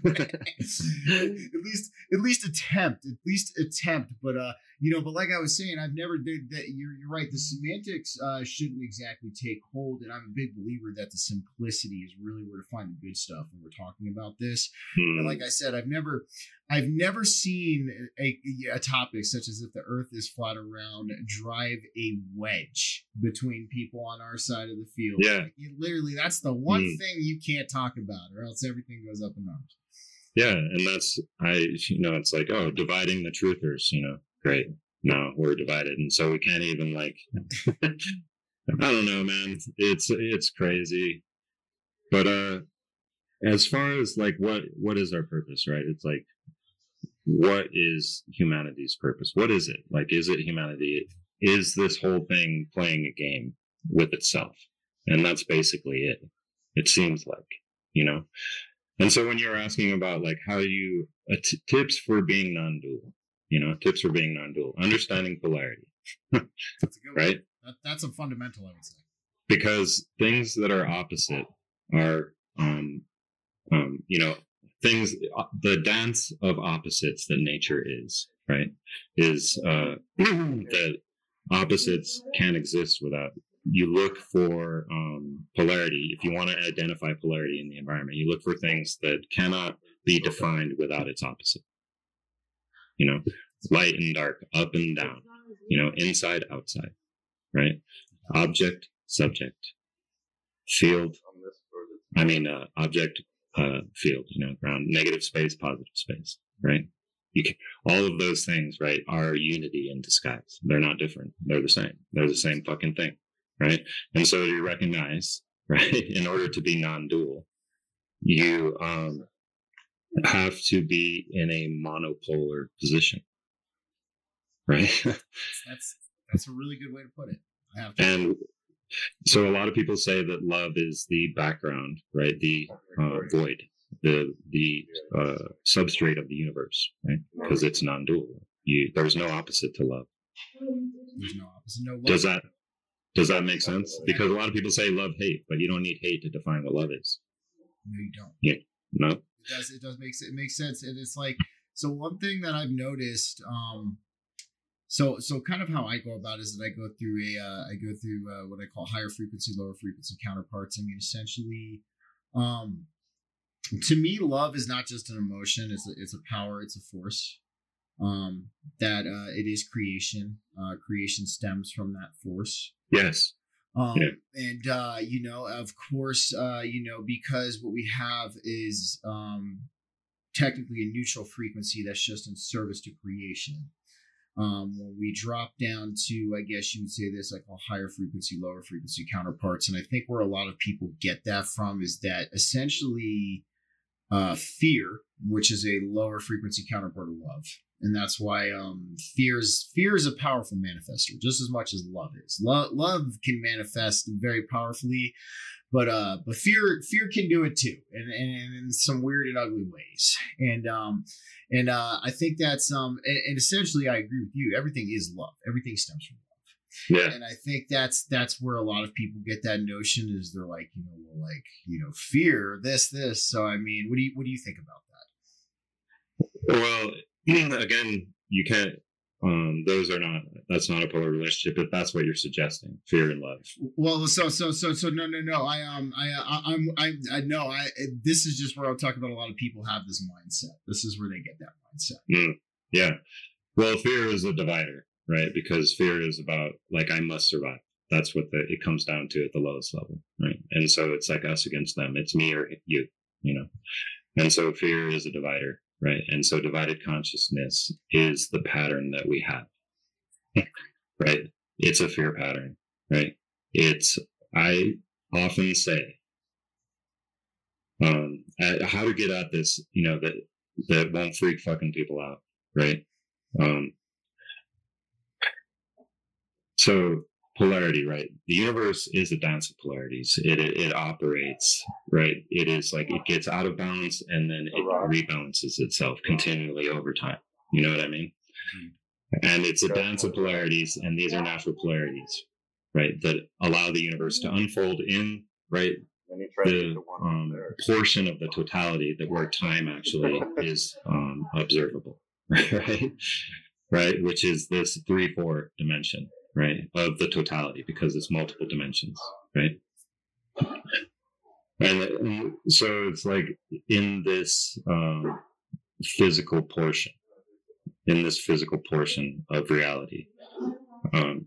at least, at least attempt, at least attempt. But uh, you know, but like I was saying, I've never did that. You're, you're right. The semantics uh, shouldn't exactly take hold, and I'm a big believer that the simplicity is really where to find the good stuff when we're talking about this. And like hmm. I said, I've never, I've never seen a, a topic such as if the Earth is flat around drive a wedge between people on our side of the field. Yeah, like, literally, that's the one mm. thing you can't talk about, or else everything goes up in arms. Yeah, and that's I, you know, it's like oh, dividing the truthers, you know great. No, we're divided, and so we can't even like. <laughs> I don't know, man. It's it's crazy, but uh, as far as like what what is our purpose, right? It's like, what is humanity's purpose? What is it? Like, is it humanity? Is this whole thing playing a game with itself? And that's basically it. It seems like, you know. And so when you're asking about like how you uh, t- tips for being non-dual, you know, tips for being non-dual, understanding polarity. <laughs> right? That, that's a fundamental, I would say. Because things that are opposite are, um, um, you know, things, uh, the dance of opposites that nature is, right? Is uh, <clears throat> that opposites can't exist without. You look for um, polarity. If you want to identify polarity in the environment, you look for things that cannot be defined without its opposite you know, light and dark, up and down, you know, inside, outside, right? Object, subject, field. I mean, uh, object, uh, field, you know, ground, negative space, positive space, right? You can, all of those things, right, are unity in disguise. They're not different. They're the same. They're the same fucking thing, right? And so you recognize, <laughs> right, in order to be non-dual, you, um, have to be in a monopolar position. Right? <laughs> that's that's a really good way to put it. and so a lot of people say that love is the background, right? The uh, void, the the uh, substrate of the universe, right? Because it's non-dual. You there's no opposite to love. There's no opposite. No love. Does that does that make sense? Because a lot of people say love hate, but you don't need hate to define what love is. No, you don't. Yeah. No. It does. It does make it makes sense, and it's like so. One thing that I've noticed, um, so so kind of how I go about is that I go through a uh, I go through uh, what I call higher frequency, lower frequency counterparts. I mean, essentially, um, to me, love is not just an emotion; it's a, it's a power, it's a force. Um, that uh, it is creation. Uh, creation stems from that force. Yes. Um, yeah. And, uh, you know, of course, uh, you know, because what we have is um, technically a neutral frequency that's just in service to creation. Um, when we drop down to, I guess you would say this, like a higher frequency, lower frequency counterparts. And I think where a lot of people get that from is that essentially uh, fear, which is a lower frequency counterpart of love. And that's why um, fear is fear is a powerful manifester, just as much as love is. Lo- love can manifest very powerfully, but uh, but fear fear can do it too, and, and in some weird and ugly ways. And um, and uh, I think that's um, and, and essentially I agree with you. Everything is love. Everything stems from love. Yeah. And I think that's that's where a lot of people get that notion is they're like, you know, well, like, you know, fear, this, this. So I mean, what do you what do you think about that? Well, <clears throat> again, you can't um those are not that's not a polar relationship if that's what you're suggesting fear and love well so so so so no no no i um i, I i'm i i know i this is just where i'm talking about a lot of people have this mindset this is where they get that mindset mm, yeah well fear is a divider right? Because fear is about like I must survive. That's what the, it comes down to at the lowest level, right? And so it's like us against them. It's me or you, you know. And so fear is a divider, right? And so divided consciousness is the pattern that we have, <laughs> right? It's a fear pattern, right? It's I often say, um, how to get at this, you know, that that won't freak fucking people out, right? Um, so polarity, right? The universe is a dance of polarities. It, it, it operates, right? It is like it gets out of balance and then it rebalances itself continually over time. You know what I mean? Mm-hmm. And it's a dance of polarities, and these are natural polarities, right? That allow the universe to unfold in right the um, portion of the totality that where time actually <laughs> is um, observable, <laughs> right? Right, which is this three four dimension right, of the totality because it's multiple dimensions, right? And, and so it's like in this um, physical portion, in this physical portion of reality. Um,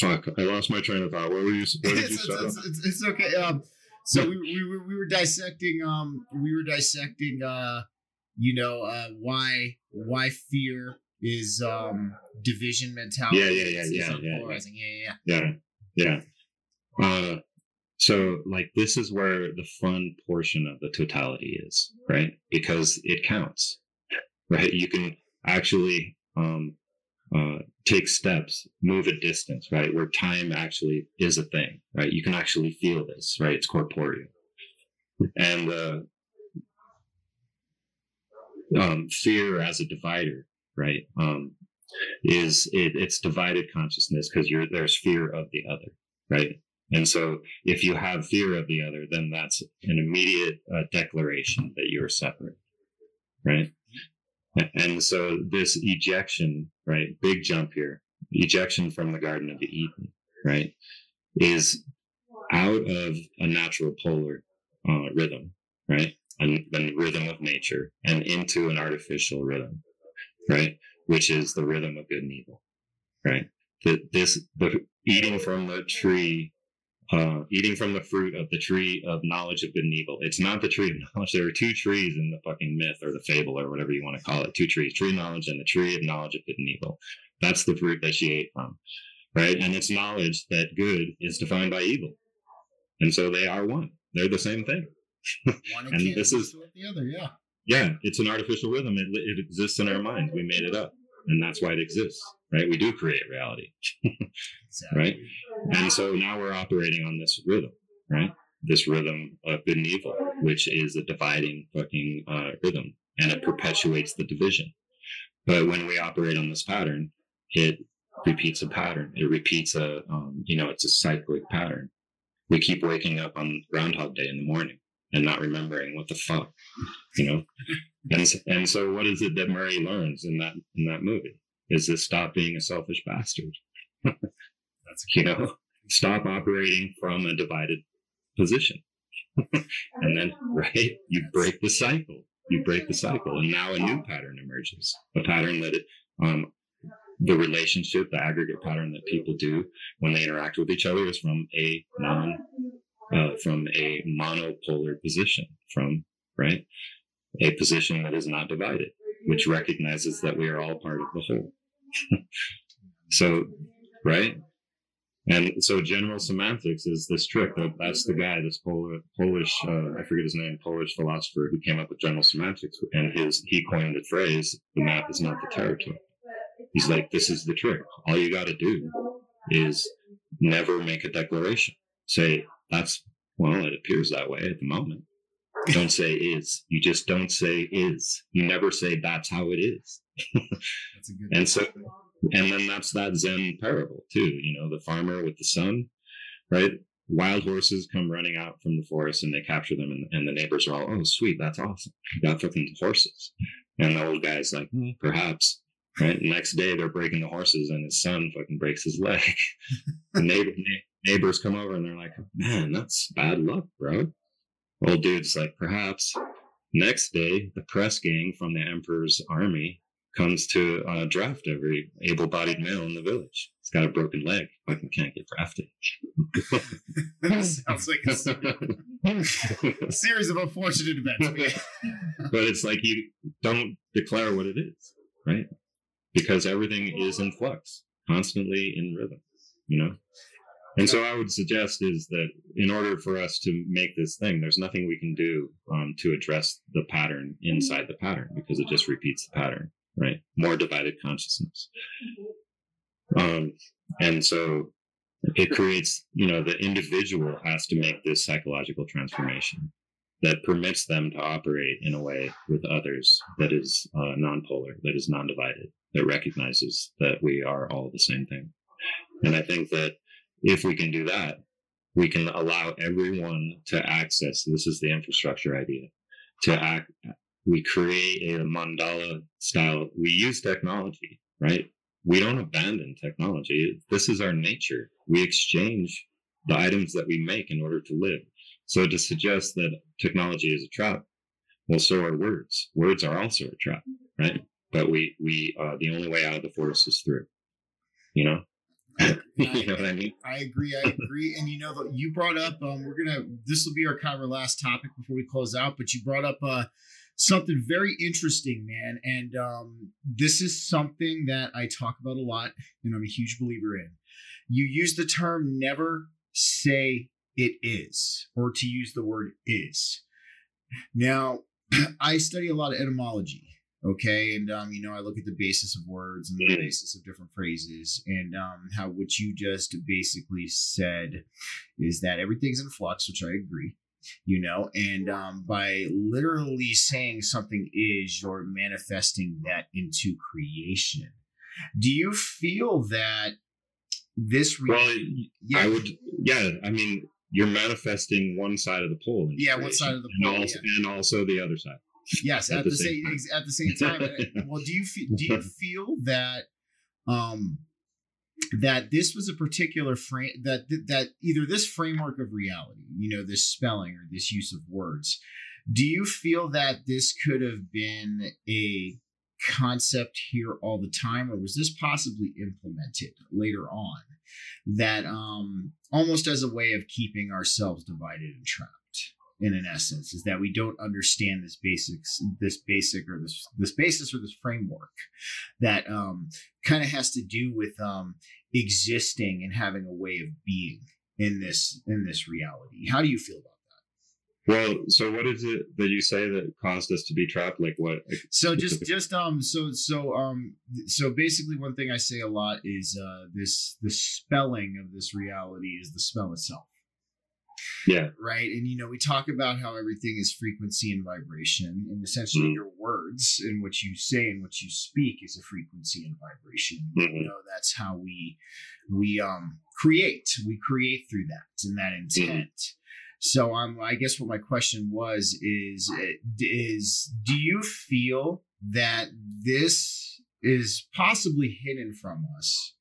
fuck, I lost my train of thought. Where were you? Where did <laughs> you start? it's, it's, it's, okay. Um, so we, we were we were dissecting um we were dissecting uh you know uh why why fear is um division mentality. Yeah, yeah, yeah, yeah, yeah, polarizing. yeah, yeah, yeah, yeah. yeah. Uh, so like this is where the fun portion of the totality is, right? Because it counts, right? You can actually um, uh, take steps, move a distance, right? Where time actually is a thing, right? You can actually feel this, right? It's corporeal, and uh, um, fear as a divider right? Um, is it, it's divided consciousness because you're there's fear of the other, right? And so if you have fear of the other, then that's an immediate uh, declaration that you're separate, right? And so this ejection, right? Big jump here, ejection from the Garden of Eden, right? Is out of a natural polar uh, rhythm, right? And then rhythm of nature and into an artificial rhythm, right? Which is the rhythm of good and evil, right? That this, the eating from the tree, uh, eating from the fruit of the tree of knowledge of good and evil. It's not the tree of <laughs> knowledge. There are two trees in the fucking myth or the fable or whatever you want to call it. Two trees, tree of knowledge and the tree of knowledge of good and evil. That's the fruit that she ate from, right? And it's knowledge that good is defined by evil. And so they are one. They're the same thing. <laughs> and this is the other, yeah. Yeah, it's an artificial rhythm. It, it exists in our minds. We made it up, and that's why it exists, right? We do create reality, <laughs> right? And so now we're operating on this rhythm, right? This rhythm of good and evil, which is a dividing fucking uh, rhythm, and it perpetuates the division. But when we operate on this pattern, it repeats a pattern. It repeats a, um, you know, it's a cyclic pattern. We keep waking up on Groundhog Day in the morning and not remembering what the fuck, you know. and and so, what is it that Murray learns in that in that movie? Is to stop being a selfish bastard. That's <laughs> you know, stop operating from a divided position, <laughs> and then right, you break the cycle. You break the cycle, and now a new pattern emerges. A pattern that it, um, the relationship, the aggregate pattern that people do when they interact with each other is from a non uh, from a monopolar position, from right a position that is not divided, which recognizes that we are all part of the whole. <laughs> so, right? And so general semantics is this trick that that's the guy, this Polish, uh, I forget his name, Polish philosopher who came up with general semantics and his, he coined the phrase, the map is not the territory. He's like, this is the trick. All you got to do is never make a declaration. Say, that's, well, it appears that way at the moment. Don't say is. You just don't say is. You never say that's how it is. and so and then that's that Zen parable too. You know, the farmer with the son, right? Wild horses come running out from the forest and they capture them, and, and the neighbors are all, "Oh, sweet, that's awesome! You got fucking horses." And the old guy's like, hmm, "Perhaps." Right. Next day, they're breaking the horses, and his son fucking breaks his leg. <laughs> the neighbor, neighbors come over and they're like, "Man, that's bad luck, bro." Old dude's like, "Perhaps." Next day, the press gang from the emperor's army comes to uh, draft every able-bodied male in the village. He's got a broken leg. Fucking can't get drafted. <laughs> sounds like a <laughs> series of unfortunate events. <laughs> but it's like you don't declare what it is, right? Because everything is in flux, constantly in rhythm. You know. And so I would suggest is that in order for us to make this thing, there's nothing we can do um, to address the pattern inside the pattern because it just repeats the pattern right? More divided consciousness. Um, and so it creates, you know, the individual has to make this psychological transformation that permits them to operate in a way with others that is uh, non-polar, that is non-divided, that recognizes that we are all the same thing. And I think that if we can do that, we can allow everyone to access. This is the infrastructure idea to act, we create a mandala style. We use technology, right? We don't abandon technology. This is our nature. We exchange the items that we make in order to live. So to suggest that technology is a trap, well, so are words. Words are also a trap, right? But we, we, uh, the only way out of the forest is through, you know? <laughs> you know what I mean? I agree. I agree. And you know, you brought up, um, we're going to, this will be our kind of our last topic before we close out, but you brought up, uh, something very interesting, man. And um, this is something that I talk about a lot, and I'm a huge believer in. You use the term never say it is, or to use the word is. Now, <clears throat> I study a lot of etymology okay and um, you know i look at the basis of words and the mm. basis of different phrases and um, how what you just basically said is that everything's in flux which i agree you know and um, by literally saying something is you're manifesting that into creation do you feel that this re- well yeah. i would yeah i mean you're manifesting one side of the pole yeah one side of the pole and also, yeah. and also the other side yes at, at the, the, same, same at the same time well do you feel do you <laughs> feel that um that this was a particular frame that that either this framework of reality you know this spelling or this use of words do you feel that this could have been a concept here all the time or was this possibly implemented later on that um almost as a way of keeping ourselves divided and trapped in an essence is that we don't understand this basics this basic or this this basis or this framework that um, kind of has to do with um, existing and having a way of being in this in this reality how do you feel about that? well, so what is it that you say that caused us to be trapped? Like what? So just just um so so um so basically one thing I say a lot is uh this the spelling of this reality is the spell itself. Yeah. Right. And, you know, we talk about how everything is frequency and vibration, and essentially mm-hmm. your words and what you say and what you speak is a frequency and vibration. Mm-hmm. You know, that's how we, we, um, create. We create through that and that mm-hmm. intent. Mm-hmm. So, um, I guess what my question was is, is do you feel that this is possibly hidden from us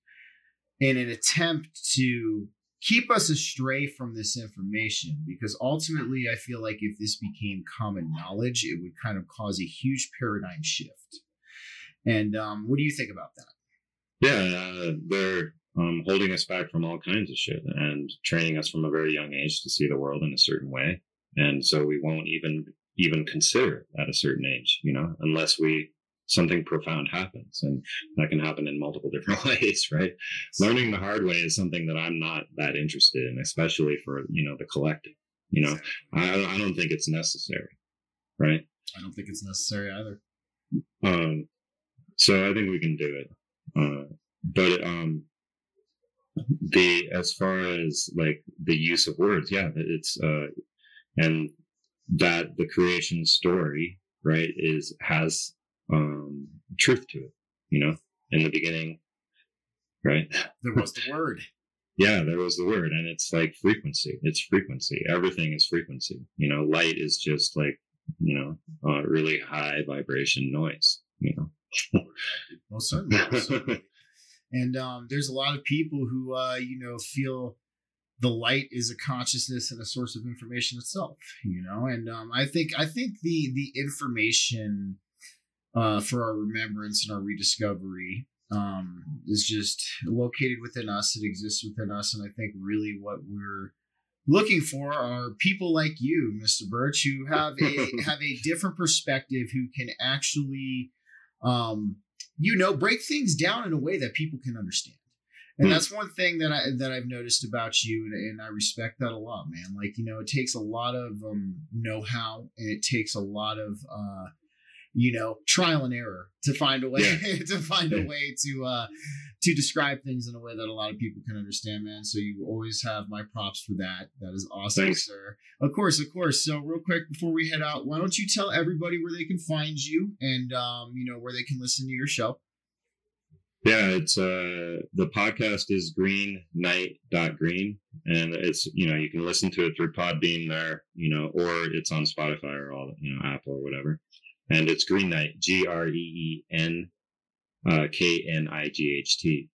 in an attempt to keep us astray from this information because ultimately I feel like if this became common knowledge, it would kind of cause a huge paradigm shift. And um, what do you think about that? Yeah, uh, they're um, holding us back from all kinds of shit and training us from a very young age to see the world in a certain way. And so we won't even even consider at a certain age, you know, unless we something profound happens and that can happen in multiple different <laughs> ways right? Learning the hard way is something that i'm not that interested in especially for you know the collective you know? I, I don't think it's necessary right? I don't think it's necessary either. Um so i think we can do it uh but um the as far as like the use of words yeah it's uh and that the creation story right is has um truth to it you know in the beginning right? There was the word. <laughs> Yeah there was the word and it's like frequency it's frequency everything is frequency you know light is just like you know uh, really high vibration noise you know? <laughs> Most certainly, most <laughs> certainly. and um there's a lot of people who uh you know feel the light is a consciousness and a source of information itself you know? And um, i think i think the the information uh, for our remembrance and our rediscovery um, is just located within us. It exists within us. And i think really what we're looking for are people like you mr birch who have a <laughs> have a different perspective who can actually um, you know break things down in a way that people can understand. And that's one thing that I that I've noticed about you, and, and, I respect that a lot, man. Like you know, it takes a lot of um, know-how, and it takes a lot of uh, you know trial and error to find a way yeah. <laughs> to find yeah. a way to uh, to describe things in a way that a lot of people can understand, man. So you always have my props for that. That is awesome, Thanks. sir. Of course, of course. So real quick before we head out, why don't you tell everybody where they can find you and um, you know where they can listen to your show? Yeah, it's uh the podcast is Green Knight dot green and it's you know you can listen to it through Podbean there, you know, or it's on Spotify or all you know, Apple or whatever. And it's Green Knight, G R E E N uh K N I G H T.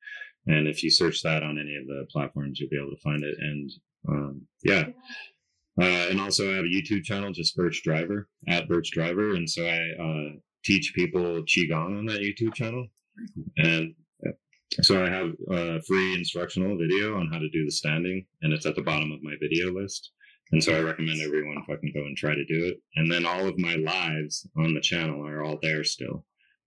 And if you search that on any of the platforms, you'll be able to find it. And um yeah. Uh, and also I have a YouTube channel, just Birch Driver at Birch Driver. And so I uh teach people Qigong on that YouTube channel. And so I have a free instructional video on how to do the standing, and it's at the bottom of my video list. And so I recommend everyone fucking go and try to do it. And then all of my lives on the channel are all there still.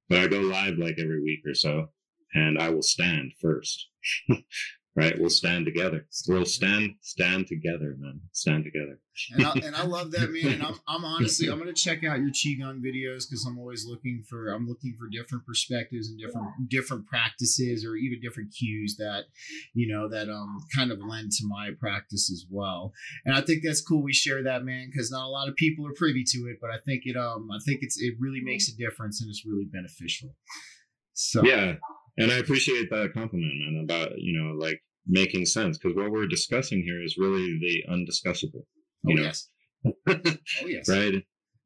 But I go live like every week or so, and I will stand first. <laughs> right? We'll stand together. We'll stand stand together, man. Stand together. and, I, <laughs> and I love that, man. And I'm, I'm honestly I'm gonna check out your qigong videos because I'm always looking for I'm looking for different perspectives and different different practices or even different cues that you know that um kind of lend to my practice as well. And I think that's cool. We share that, man, because not a lot of people are privy to it, but I think it um I think it's it really makes a difference and it's really beneficial. So yeah, and I appreciate that compliment, man, about, you know, like making sense because what we're discussing here is really the undiscussable. You oh, know? yes. oh, yes. <laughs> Right?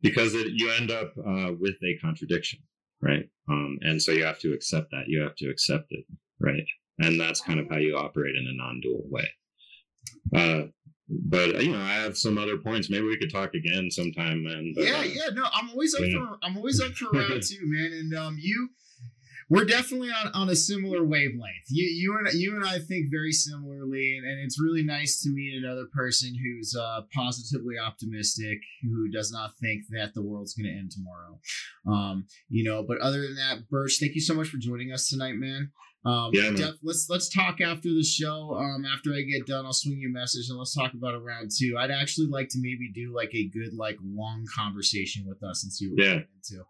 Because it, you end up uh, with a contradiction, right? Um, and so you have to accept that. You have to accept it, right? And that's kind of how you operate in a non dual way. Uh, but you know, I have some other points. Maybe we could talk again sometime, man. But, yeah, uh, yeah. No, I'm always up yeah. for I'm always up for round two, man. And um, you we're definitely on, on a similar wavelength. You you and you and I think very similarly, and, and it's really nice to meet another person who's uh, positively optimistic, who does not think that the world's going to end tomorrow. Um, you know, but other than that, Birch, thank you so much for joining us tonight, man. Um, yeah, def- let's let's talk after the show. Um, after I get done, I'll swing you a message and let's talk about a round two. I'd actually like to maybe do like a good like long conversation with us and see what yeah. we're into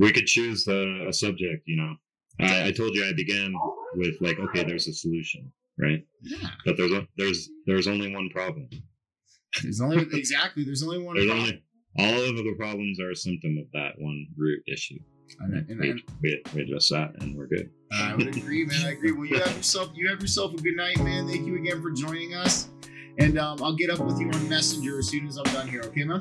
we could choose a, a subject. You know, I, I, told you I began with like, okay, there's a solution, right? Yeah. But there's a, there's there's only one problem. There's only <laughs> exactly there's only one. There's only all of the problems are a symptom of that one root issue. And, and, we, we, we address that and we're good. I would agree, man. I agree. Well, you have yourself you have yourself a good night, man. Thank you again for joining us. And um, I'll get up with you on Messenger as soon as I'm done here. Okay, man.